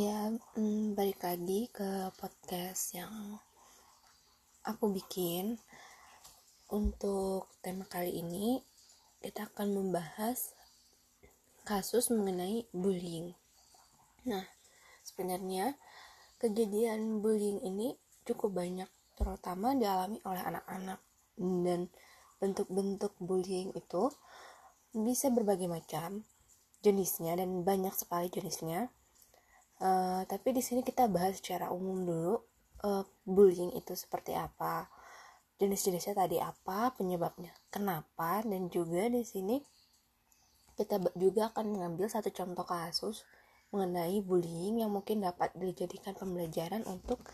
Ya, hmm, balik lagi ke podcast yang aku bikin. Untuk tema kali ini, kita akan membahas kasus mengenai bullying. Nah, sebenarnya kejadian bullying ini cukup banyak, terutama dialami oleh anak-anak. Dan bentuk-bentuk bullying itu bisa berbagai macam jenisnya dan banyak sekali jenisnya Uh, tapi di sini kita bahas secara umum dulu uh, bullying itu seperti apa, jenis-jenisnya tadi apa, penyebabnya kenapa, dan juga di sini kita juga akan mengambil satu contoh kasus mengenai bullying yang mungkin dapat dijadikan pembelajaran untuk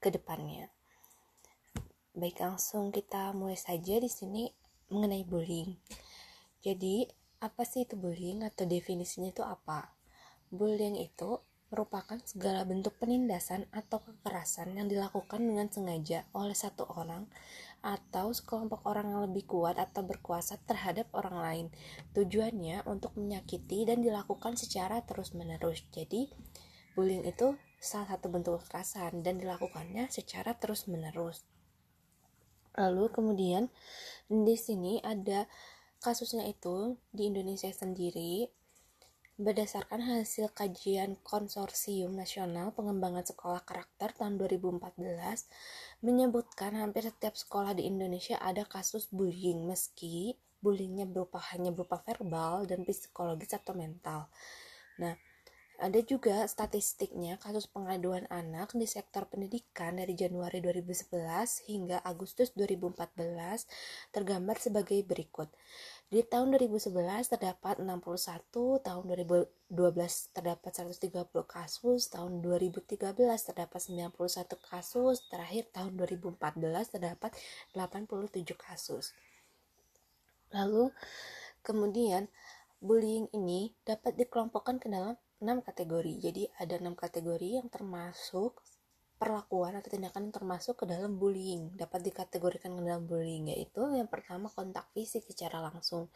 ke depannya. Baik, langsung kita mulai saja di sini mengenai bullying. Jadi, apa sih itu bullying atau definisinya itu apa? Bullying itu merupakan segala bentuk penindasan atau kekerasan yang dilakukan dengan sengaja oleh satu orang atau sekelompok orang yang lebih kuat atau berkuasa terhadap orang lain. Tujuannya untuk menyakiti dan dilakukan secara terus-menerus. Jadi, bullying itu salah satu bentuk kekerasan dan dilakukannya secara terus-menerus. Lalu kemudian di sini ada kasusnya itu di Indonesia sendiri Berdasarkan hasil kajian Konsorsium Nasional Pengembangan Sekolah Karakter tahun 2014, menyebutkan hampir setiap sekolah di Indonesia ada kasus bullying meski bullyingnya berupa hanya berupa verbal dan psikologis atau mental. Nah, ada juga statistiknya kasus pengaduan anak di sektor pendidikan dari Januari 2011 hingga Agustus 2014 tergambar sebagai berikut. Di tahun 2011 terdapat 61, tahun 2012 terdapat 130 kasus, tahun 2013 terdapat 91 kasus, terakhir tahun 2014 terdapat 87 kasus. Lalu kemudian bullying ini dapat dikelompokkan ke dalam 6 kategori. Jadi ada 6 kategori yang termasuk perlakuan atau tindakan yang termasuk ke dalam bullying dapat dikategorikan ke dalam bullying yaitu yang pertama kontak fisik secara langsung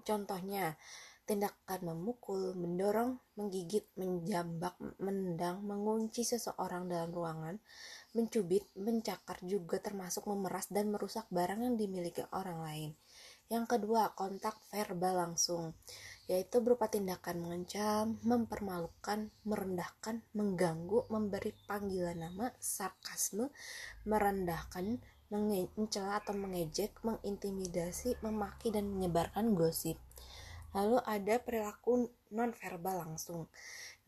contohnya tindakan memukul, mendorong, menggigit, menjambak, menendang, mengunci seseorang dalam ruangan, mencubit, mencakar juga termasuk memeras dan merusak barang yang dimiliki orang lain. Yang kedua, kontak verbal langsung yaitu berupa tindakan mengancam, mempermalukan, merendahkan, mengganggu, memberi panggilan nama, sarkasme, merendahkan, mencela atau mengejek, mengintimidasi, memaki dan menyebarkan gosip. Lalu ada perilaku nonverbal langsung.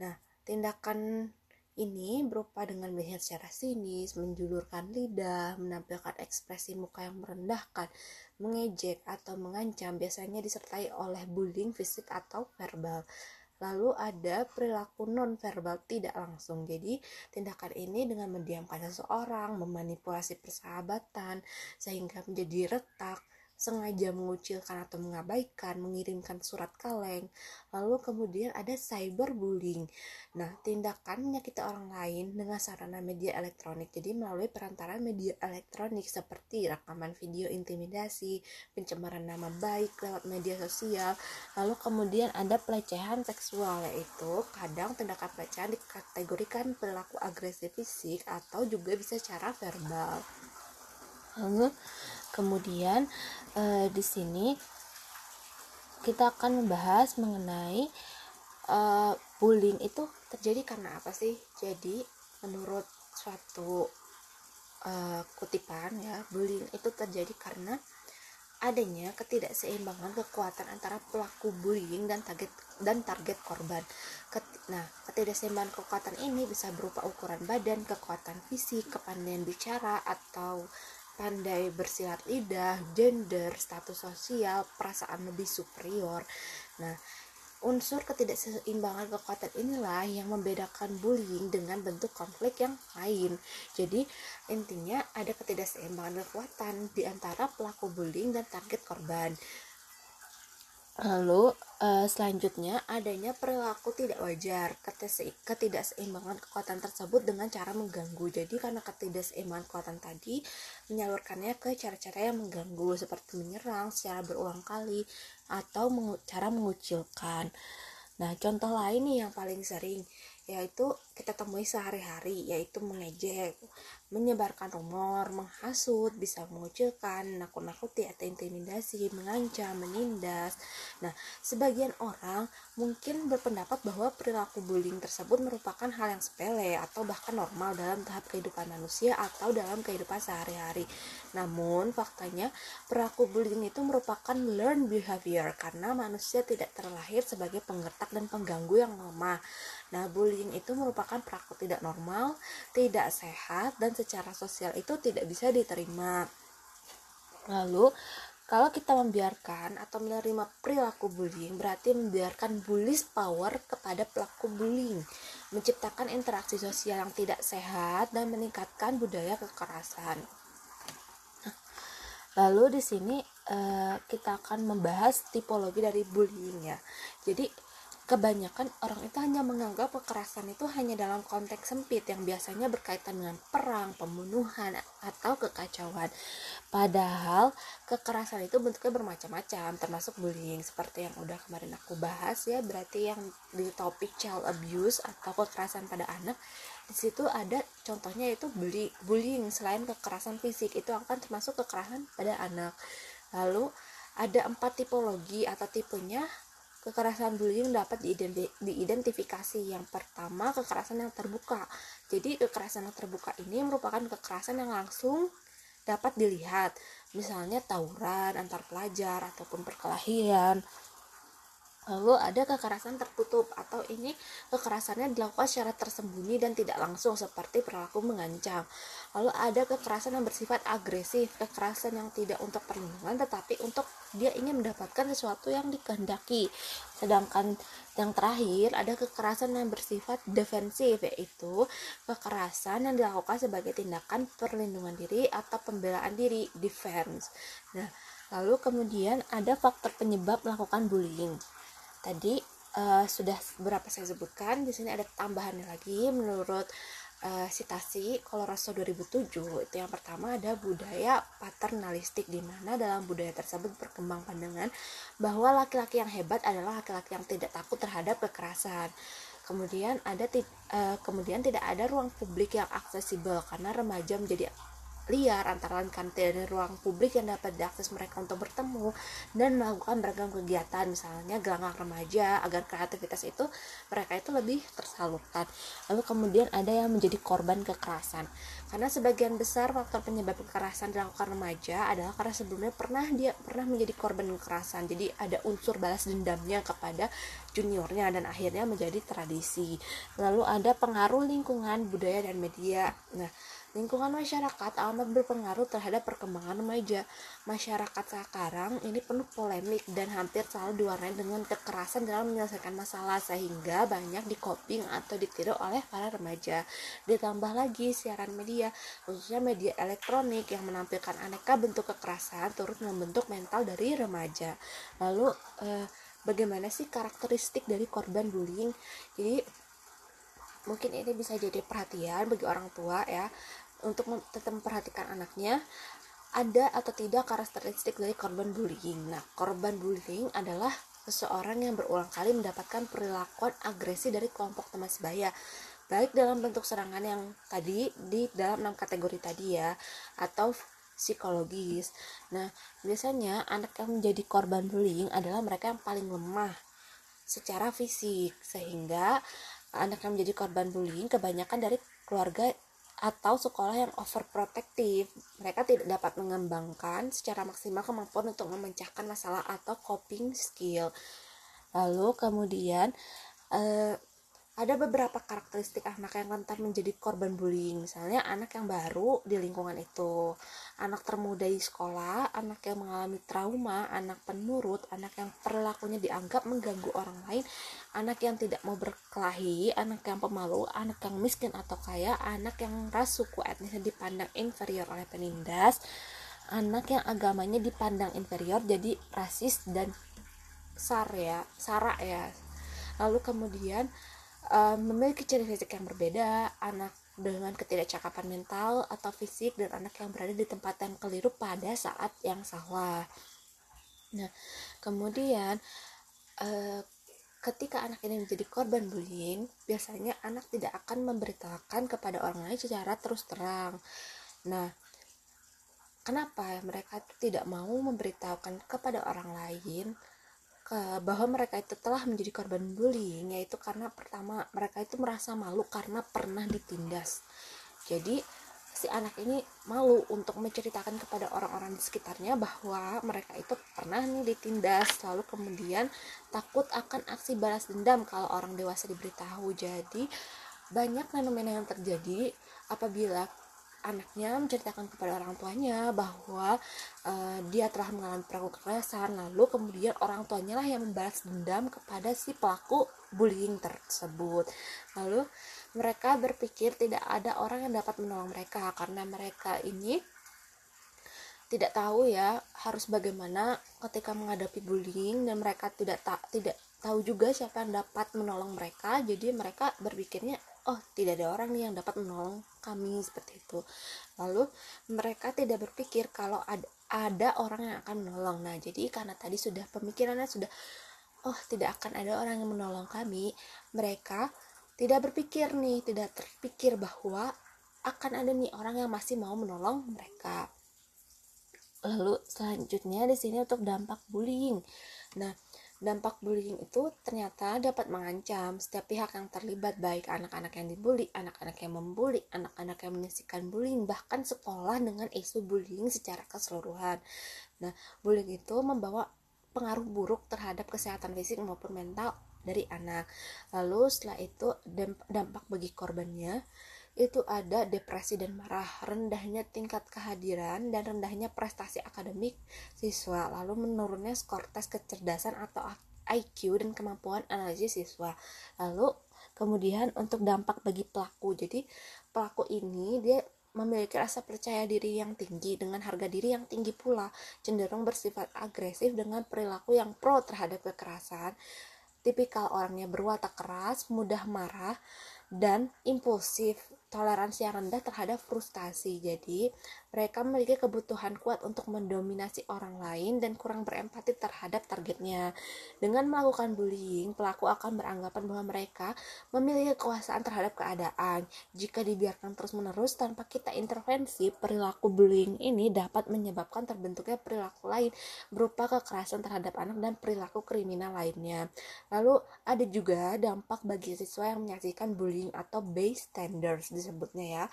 Nah, tindakan ini berupa dengan melihat secara sinis, menjulurkan lidah, menampilkan ekspresi muka yang merendahkan, mengejek atau mengancam biasanya disertai oleh bullying fisik atau verbal. Lalu ada perilaku non verbal tidak langsung. Jadi, tindakan ini dengan mendiamkan seseorang, memanipulasi persahabatan sehingga menjadi retak, sengaja mengucilkan atau mengabaikan, mengirimkan surat kaleng. Lalu kemudian ada cyberbullying. Nah, tindakan menyakiti orang lain dengan sarana media elektronik. Jadi melalui perantara media elektronik seperti rekaman video intimidasi, pencemaran nama baik lewat media sosial. Lalu kemudian ada pelecehan seksual yaitu kadang tindakan pelecehan dikategorikan perilaku agresif fisik atau juga bisa secara verbal. Lalu kemudian uh, di sini kita akan membahas mengenai uh, bullying itu terjadi karena apa sih? Jadi menurut suatu uh, kutipan ya, bullying itu terjadi karena adanya ketidakseimbangan kekuatan antara pelaku bullying dan target dan target korban. Ket, nah, ketidakseimbangan kekuatan ini bisa berupa ukuran badan, kekuatan fisik, kepandaian bicara atau pandai bersilat lidah, gender, status sosial, perasaan lebih superior. Nah, unsur ketidakseimbangan kekuatan inilah yang membedakan bullying dengan bentuk konflik yang lain. Jadi, intinya ada ketidakseimbangan kekuatan di antara pelaku bullying dan target korban. Lalu uh, selanjutnya adanya perilaku tidak wajar, ketidakseimbangan kekuatan tersebut dengan cara mengganggu. Jadi karena ketidakseimbangan kekuatan tadi menyalurkannya ke cara-cara yang mengganggu seperti menyerang secara berulang kali atau mengu cara mengucilkan. Nah, contoh lain nih yang paling sering yaitu kita temui sehari-hari yaitu mengejek, menyebarkan rumor, menghasut, bisa mengucilkan, nakut-nakuti atau intimidasi, mengancam, menindas. Nah, sebagian orang mungkin berpendapat bahwa perilaku bullying tersebut merupakan hal yang sepele atau bahkan normal dalam tahap kehidupan manusia atau dalam kehidupan sehari-hari. Namun, faktanya perilaku bullying itu merupakan learned behavior karena manusia tidak terlahir sebagai penggertak dan pengganggu yang lemah. Nah, bullying itu merupakan perilaku tidak normal, tidak sehat, dan secara sosial itu tidak bisa diterima. Lalu, kalau kita membiarkan atau menerima perilaku bullying, berarti membiarkan bullies power kepada pelaku bullying, menciptakan interaksi sosial yang tidak sehat, dan meningkatkan budaya kekerasan. Lalu di sini uh, kita akan membahas tipologi dari bullying ya. Jadi kebanyakan orang itu hanya menganggap kekerasan itu hanya dalam konteks sempit yang biasanya berkaitan dengan perang, pembunuhan, atau kekacauan. Padahal kekerasan itu bentuknya bermacam-macam, termasuk bullying seperti yang udah kemarin aku bahas ya. Berarti yang di topik child abuse atau kekerasan pada anak di situ ada contohnya itu bully, bullying selain kekerasan fisik itu akan termasuk kekerasan pada anak. Lalu ada empat tipologi atau tipenya Kekerasan bullying dapat diidentifikasi. Yang pertama, kekerasan yang terbuka. Jadi, kekerasan yang terbuka ini merupakan kekerasan yang langsung dapat dilihat. Misalnya tawuran antar pelajar ataupun perkelahian Lalu ada kekerasan tertutup atau ini kekerasannya dilakukan secara tersembunyi dan tidak langsung seperti perilaku mengancam. Lalu ada kekerasan yang bersifat agresif, kekerasan yang tidak untuk perlindungan tetapi untuk dia ingin mendapatkan sesuatu yang dikehendaki. Sedangkan yang terakhir ada kekerasan yang bersifat defensif yaitu kekerasan yang dilakukan sebagai tindakan perlindungan diri atau pembelaan diri, defense. Nah, lalu kemudian ada faktor penyebab melakukan bullying tadi uh, sudah berapa saya sebutkan di sini ada tambahannya lagi menurut uh, Koloroso 2007 itu yang pertama ada budaya paternalistik di mana dalam budaya tersebut berkembang pandangan bahwa laki-laki yang hebat adalah laki-laki yang tidak takut terhadap kekerasan. Kemudian ada uh, kemudian tidak ada ruang publik yang aksesibel karena remaja menjadi liar antara lain kan dari ruang publik yang dapat diakses mereka untuk bertemu dan melakukan beragam kegiatan misalnya gelanggang remaja agar kreativitas itu mereka itu lebih tersalurkan. Lalu kemudian ada yang menjadi korban kekerasan. Karena sebagian besar faktor penyebab kekerasan dilakukan remaja adalah karena sebelumnya pernah dia pernah menjadi korban kekerasan. Jadi ada unsur balas dendamnya kepada juniornya dan akhirnya menjadi tradisi. Lalu ada pengaruh lingkungan budaya dan media. Nah Lingkungan masyarakat amat berpengaruh terhadap perkembangan remaja. Masyarakat sekarang ini penuh polemik dan hampir selalu diwarnai dengan kekerasan dalam menyelesaikan masalah sehingga banyak dikoping atau ditiru oleh para remaja. Ditambah lagi siaran media, khususnya media elektronik yang menampilkan aneka bentuk kekerasan turut membentuk mental dari remaja. Lalu eh, bagaimana sih karakteristik dari korban bullying? Jadi mungkin ini bisa jadi perhatian bagi orang tua ya untuk tetap memperhatikan anaknya ada atau tidak karakteristik dari korban bullying. Nah, korban bullying adalah seseorang yang berulang kali mendapatkan perilakuan agresi dari kelompok teman sebaya, baik dalam bentuk serangan yang tadi di dalam enam kategori tadi ya, atau psikologis. Nah, biasanya anak yang menjadi korban bullying adalah mereka yang paling lemah secara fisik, sehingga anak yang menjadi korban bullying kebanyakan dari keluarga atau sekolah yang overprotective. Mereka tidak dapat mengembangkan secara maksimal kemampuan untuk memecahkan masalah atau coping skill. Lalu kemudian eh, ada beberapa karakteristik anak yang rentan menjadi korban bullying. Misalnya anak yang baru di lingkungan itu. Anak termuda di sekolah anak yang mengalami trauma anak penurut anak yang perilakunya dianggap mengganggu orang lain anak yang tidak mau berkelahi anak yang pemalu anak yang miskin atau kaya anak yang ras suku etnisnya dipandang inferior oleh penindas anak yang agamanya dipandang inferior jadi rasis dan sar ya sara ya. Lalu kemudian uh, memiliki ciri fisik yang berbeda, anak dengan ketidakcakapan mental atau fisik dan anak yang berada di tempat yang keliru pada saat yang salah. Nah, kemudian uh, ketika anak ini menjadi korban bullying, biasanya anak tidak akan memberitahukan kepada orang lain secara terus terang. Nah, kenapa mereka tidak mau memberitahukan kepada orang lain bahwa mereka itu telah menjadi korban bullying yaitu karena pertama mereka itu merasa malu karena pernah ditindas. Jadi si anak ini malu untuk menceritakan kepada orang-orang di sekitarnya bahwa mereka itu pernah nih ditindas lalu kemudian takut akan aksi balas dendam kalau orang dewasa diberitahu jadi banyak fenomena yang terjadi apabila anaknya menceritakan kepada orang tuanya bahwa uh, dia telah mengalami perilaku kekerasan. Lalu kemudian orang tuanya lah yang membalas dendam kepada si pelaku bullying tersebut. Lalu mereka berpikir tidak ada orang yang dapat menolong mereka karena mereka ini tidak tahu ya harus bagaimana ketika menghadapi bullying dan mereka tidak tak tidak tahu juga siapa yang dapat menolong mereka. Jadi mereka berpikirnya oh tidak ada orang nih yang dapat menolong kami seperti itu. Lalu mereka tidak berpikir kalau ada ada orang yang akan menolong. Nah jadi karena tadi sudah pemikirannya sudah oh tidak akan ada orang yang menolong kami mereka tidak berpikir nih tidak terpikir bahwa akan ada nih orang yang masih mau menolong mereka. Lalu selanjutnya di sini untuk dampak bullying. Nah Dampak bullying itu ternyata dapat mengancam setiap pihak yang terlibat baik anak-anak yang dibully, anak-anak yang membuli, anak-anak yang menyaksikan bullying, bahkan sekolah dengan isu bullying secara keseluruhan. Nah, bullying itu membawa pengaruh buruk terhadap kesehatan fisik maupun mental dari anak. Lalu setelah itu dampak bagi korbannya itu ada depresi dan marah, rendahnya tingkat kehadiran dan rendahnya prestasi akademik siswa, lalu menurunnya skor tes kecerdasan atau IQ dan kemampuan analisis siswa. Lalu kemudian untuk dampak bagi pelaku. Jadi pelaku ini dia memiliki rasa percaya diri yang tinggi dengan harga diri yang tinggi pula, cenderung bersifat agresif dengan perilaku yang pro terhadap kekerasan. Tipikal orangnya berwatak keras, mudah marah, dan impulsif toleransi yang rendah terhadap frustasi. Jadi, mereka memiliki kebutuhan kuat untuk mendominasi orang lain dan kurang berempati terhadap targetnya. Dengan melakukan bullying, pelaku akan beranggapan bahwa mereka memiliki kekuasaan terhadap keadaan. Jika dibiarkan terus-menerus tanpa kita intervensi, perilaku bullying ini dapat menyebabkan terbentuknya perilaku lain berupa kekerasan terhadap anak dan perilaku kriminal lainnya. Lalu, ada juga dampak bagi siswa yang menyaksikan bullying atau bystanders disebutnya ya.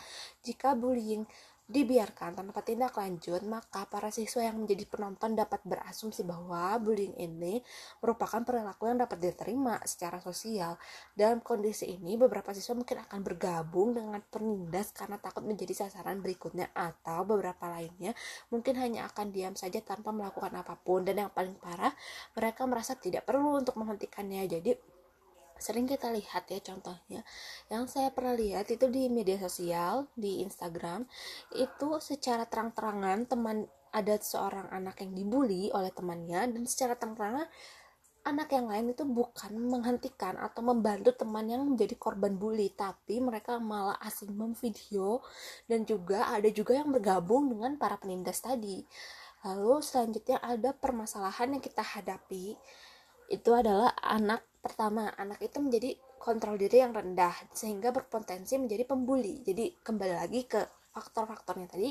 Jika bullying dibiarkan tanpa tindak lanjut, maka para siswa yang menjadi penonton dapat berasumsi bahwa bullying ini merupakan perilaku yang dapat diterima secara sosial. Dalam kondisi ini, beberapa siswa mungkin akan bergabung dengan penindas karena takut menjadi sasaran berikutnya atau beberapa lainnya mungkin hanya akan diam saja tanpa melakukan apa pun dan yang paling parah, mereka merasa tidak perlu untuk menghentikannya. Jadi sering kita lihat ya contohnya. Yang saya pernah lihat itu di media sosial di Instagram itu secara terang-terangan teman ada seorang anak yang dibully oleh temannya dan secara terang-terangan anak yang lain itu bukan menghentikan atau membantu teman yang menjadi korban bully tapi mereka malah asing memvideo dan juga ada juga yang bergabung dengan para penindas tadi. Lalu selanjutnya ada permasalahan yang kita hadapi itu adalah anak pertama anak itu menjadi kontrol diri yang rendah sehingga berpotensi menjadi pembuli. Jadi kembali lagi ke faktor-faktornya tadi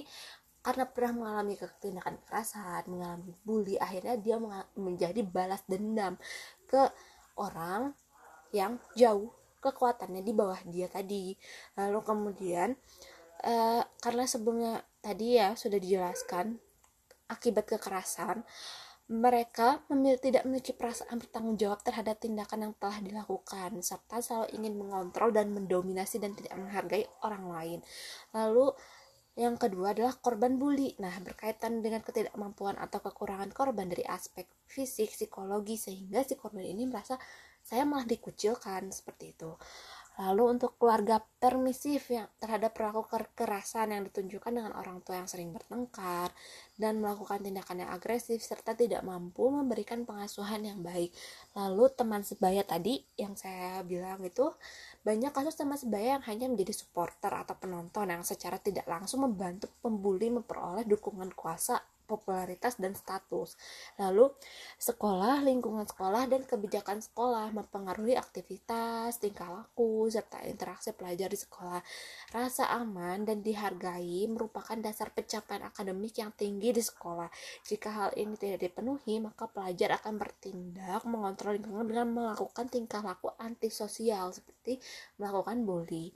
karena pernah mengalami tindakan kekerasan mengalami bully akhirnya dia menjadi balas dendam ke orang yang jauh kekuatannya di bawah dia tadi. Lalu kemudian uh, karena sebelumnya tadi ya sudah dijelaskan akibat kekerasan mereka memil tidak memiliki perasaan bertanggung jawab terhadap tindakan yang telah dilakukan, serta selalu ingin mengontrol dan mendominasi dan tidak menghargai orang lain. Lalu yang kedua adalah korban bully. Nah, berkaitan dengan ketidakmampuan atau kekurangan korban dari aspek fisik, psikologi, sehingga si korban ini merasa saya malah dikucilkan seperti itu. Lalu untuk keluarga permisif yang terhadap perilaku kekerasan yang ditunjukkan dengan orang tua yang sering bertengkar dan melakukan tindakan yang agresif serta tidak mampu memberikan pengasuhan yang baik. Lalu teman sebaya tadi yang saya bilang itu banyak kasus teman sebaya yang hanya menjadi supporter atau penonton yang secara tidak langsung membantu pembuli memperoleh dukungan kuasa popularitas dan status. Lalu sekolah, lingkungan sekolah dan kebijakan sekolah mempengaruhi aktivitas, tingkah laku serta interaksi pelajar di sekolah. Rasa aman dan dihargai merupakan dasar pencapaian akademik yang tinggi di sekolah. Jika hal ini tidak dipenuhi, maka pelajar akan bertindak mengontrol lingkungan dengan melakukan tingkah laku antisosial seperti melakukan bully.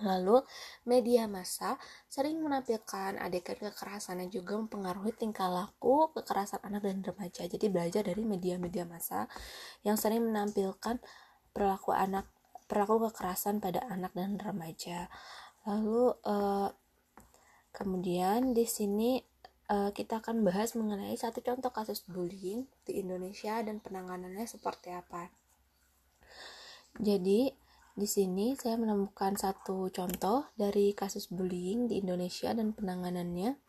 Lalu, media massa sering menampilkan adegan kekerasan yang juga mempengaruhi tingkah laku kekerasan anak dan remaja. Jadi belajar dari media-media massa yang sering menampilkan perilaku anak perilaku kekerasan pada anak dan remaja. Lalu uh, kemudian di sini uh, kita akan bahas mengenai satu contoh kasus bullying di Indonesia dan penanganannya seperti apa. Jadi di sini saya menemukan satu contoh dari kasus bullying di Indonesia dan penanganannya.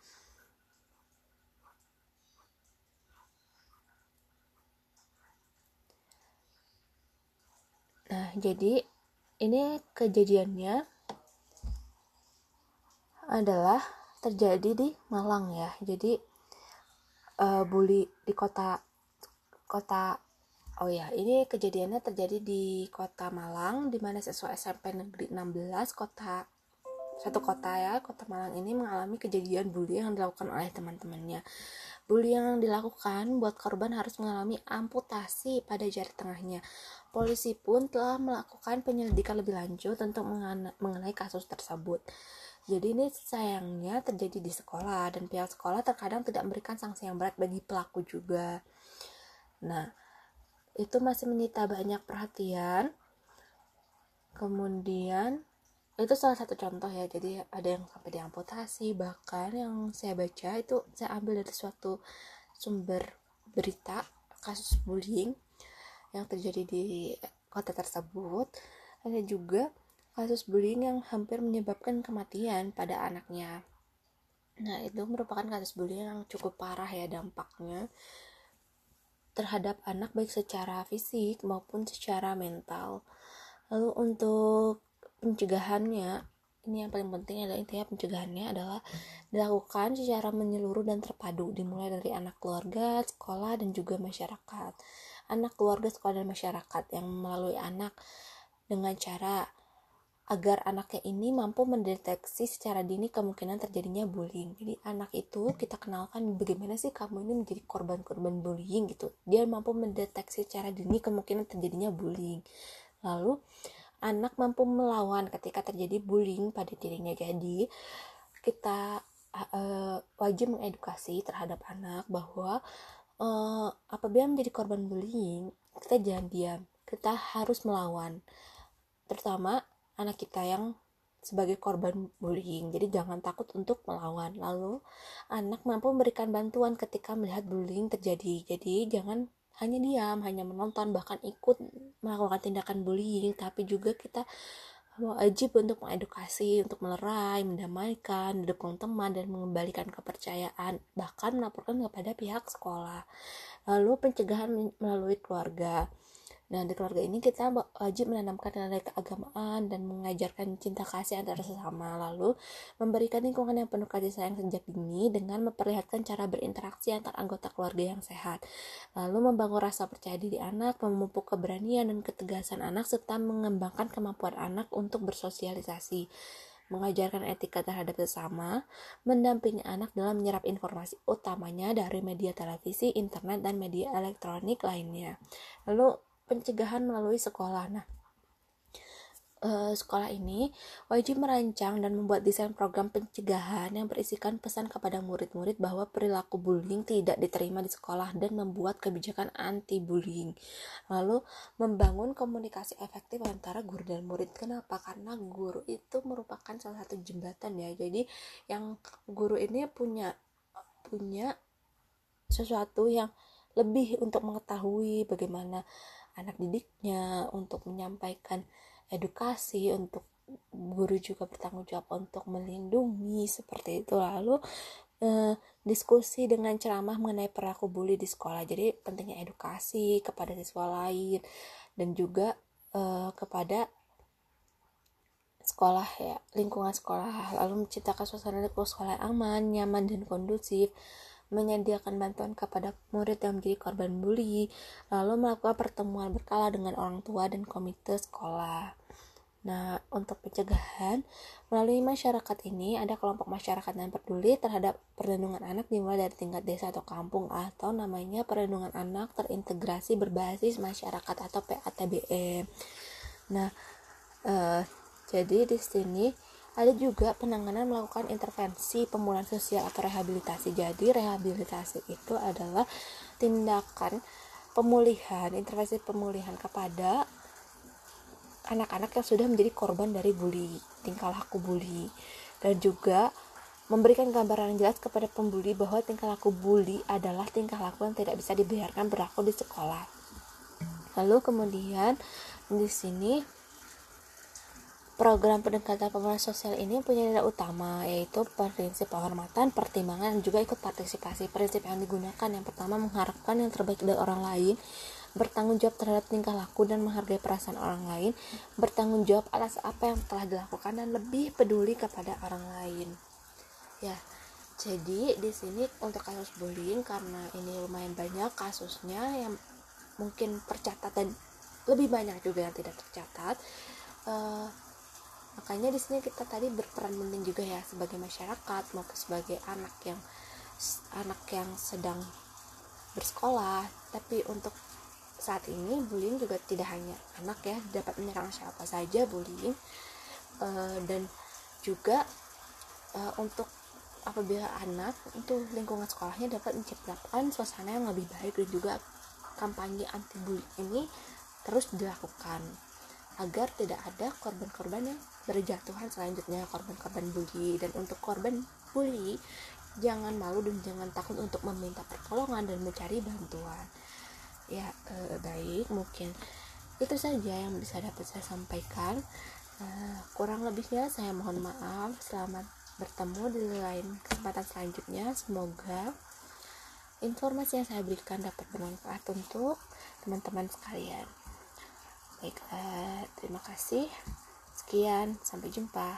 Nah, jadi ini kejadiannya adalah terjadi di Malang ya. Jadi uh, bully di kota kota Oh ya, ini kejadiannya terjadi di kota Malang, di mana siswa SMP Negeri 16 kota satu kota ya, kota Malang ini mengalami kejadian bully yang dilakukan oleh teman-temannya. Bully yang dilakukan buat korban harus mengalami amputasi pada jari tengahnya. Polisi pun telah melakukan penyelidikan lebih lanjut untuk mengenai kasus tersebut. Jadi ini sayangnya terjadi di sekolah dan pihak sekolah terkadang tidak memberikan sanksi yang berat bagi pelaku juga. Nah, itu masih menyita banyak perhatian. Kemudian itu salah satu contoh ya. Jadi ada yang sampai diamputasi. Bahkan yang saya baca itu saya ambil dari suatu sumber berita kasus bullying yang terjadi di kota tersebut. Ada juga kasus bullying yang hampir menyebabkan kematian pada anaknya. Nah itu merupakan kasus bullying yang cukup parah ya dampaknya terhadap anak baik secara fisik maupun secara mental. Lalu untuk pencegahannya, ini yang paling penting adalah intinya pencegahannya adalah dilakukan secara menyeluruh dan terpadu dimulai dari anak keluarga, sekolah dan juga masyarakat. Anak keluarga, sekolah dan masyarakat yang melalui anak dengan cara agar anaknya ini mampu mendeteksi secara dini kemungkinan terjadinya bullying. Jadi anak itu kita kenalkan bagaimana sih kamu ini menjadi korban-korban bullying gitu. Dia mampu mendeteksi secara dini kemungkinan terjadinya bullying. Lalu anak mampu melawan ketika terjadi bullying pada dirinya. Jadi kita uh, wajib mengedukasi terhadap anak bahwa uh, apabila menjadi korban bullying, kita jangan diam. Kita harus melawan. Terutama anak kita yang sebagai korban bullying. Jadi jangan takut untuk melawan. Lalu anak mampu memberikan bantuan ketika melihat bullying terjadi. Jadi jangan hanya diam, hanya menonton bahkan ikut melakukan tindakan bullying, tapi juga kita wajib untuk mengedukasi, untuk melerai, mendamaikan, mendukung teman dan mengembalikan kepercayaan, bahkan melaporkan kepada pihak sekolah. Lalu pencegahan melalui keluarga Nah, di keluarga ini kita wajib menanamkan nilai keagamaan dan mengajarkan cinta kasih antara sesama, lalu memberikan lingkungan yang penuh kasih sayang sejak dini dengan memperlihatkan cara berinteraksi antar anggota keluarga yang sehat, lalu membangun rasa percaya diri anak, memupuk keberanian dan ketegasan anak, serta mengembangkan kemampuan anak untuk bersosialisasi. Mengajarkan etika terhadap sesama, mendampingi anak dalam menyerap informasi utamanya dari media televisi, internet, dan media elektronik lainnya. Lalu pencegahan melalui sekolah. Nah, uh, sekolah ini wajib merancang dan membuat desain program pencegahan yang berisikan pesan kepada murid-murid bahwa perilaku bullying tidak diterima di sekolah dan membuat kebijakan anti bullying. Lalu membangun komunikasi efektif antara guru dan murid. Kenapa? Karena guru itu merupakan salah satu jembatan ya. Jadi yang guru ini punya punya sesuatu yang lebih untuk mengetahui bagaimana anak didiknya untuk menyampaikan edukasi untuk guru juga bertanggung jawab untuk melindungi seperti itu. Lalu eh, diskusi dengan ceramah mengenai perilaku bully di sekolah. Jadi pentingnya edukasi kepada siswa lain dan juga eh, kepada sekolah ya lingkungan sekolah. Lalu menciptakan suasana lingkungan sekolah yang aman nyaman dan kondusif menyediakan bantuan kepada murid yang menjadi korban bully, lalu melakukan pertemuan berkala dengan orang tua dan komite sekolah. Nah, untuk pencegahan, melalui masyarakat ini ada kelompok masyarakat yang peduli terhadap perlindungan anak dimulai dari tingkat desa atau kampung atau namanya perlindungan anak terintegrasi berbasis masyarakat atau PATBM. Nah, eh, jadi di sini ada juga penanganan melakukan intervensi pemulihan sosial atau rehabilitasi. Jadi rehabilitasi itu adalah tindakan pemulihan, intervensi pemulihan kepada anak-anak yang sudah menjadi korban dari bully, tingkah laku bully, dan juga memberikan gambaran yang jelas kepada pembuli bahwa tingkah laku bully adalah tingkah laku yang tidak bisa dibiarkan berlaku di sekolah. Lalu kemudian di sini program pendekatan pemulihan sosial ini punya nilai utama yaitu prinsip penghormatan, pertimbangan, dan juga ikut partisipasi. Prinsip yang digunakan yang pertama mengharapkan yang terbaik dari orang lain, bertanggung jawab terhadap tingkah laku dan menghargai perasaan orang lain, bertanggung jawab atas apa yang telah dilakukan dan lebih peduli kepada orang lain. Ya, jadi di sini untuk kasus bullying karena ini lumayan banyak kasusnya yang mungkin tercatat dan lebih banyak juga yang tidak tercatat. Uh, makanya di sini kita tadi berperan penting juga ya sebagai masyarakat maupun sebagai anak yang anak yang sedang bersekolah. Tapi untuk saat ini bullying juga tidak hanya anak ya dapat menyerang siapa saja bullying. Uh, dan juga uh, untuk apabila anak itu lingkungan sekolahnya dapat menciptakan suasana yang lebih baik dan juga kampanye anti bullying ini terus dilakukan agar tidak ada korban-korban yang berjatuhan selanjutnya korban-korban bully. Dan untuk korban bully jangan malu dan jangan takut untuk meminta pertolongan dan mencari bantuan. Ya eh, baik mungkin itu saja yang bisa dapat saya sampaikan. Eh, kurang lebihnya saya mohon maaf. Selamat bertemu di lain kesempatan selanjutnya. Semoga informasi yang saya berikan dapat bermanfaat untuk teman-teman sekalian. Baiklah terima kasih sekian sampai jumpa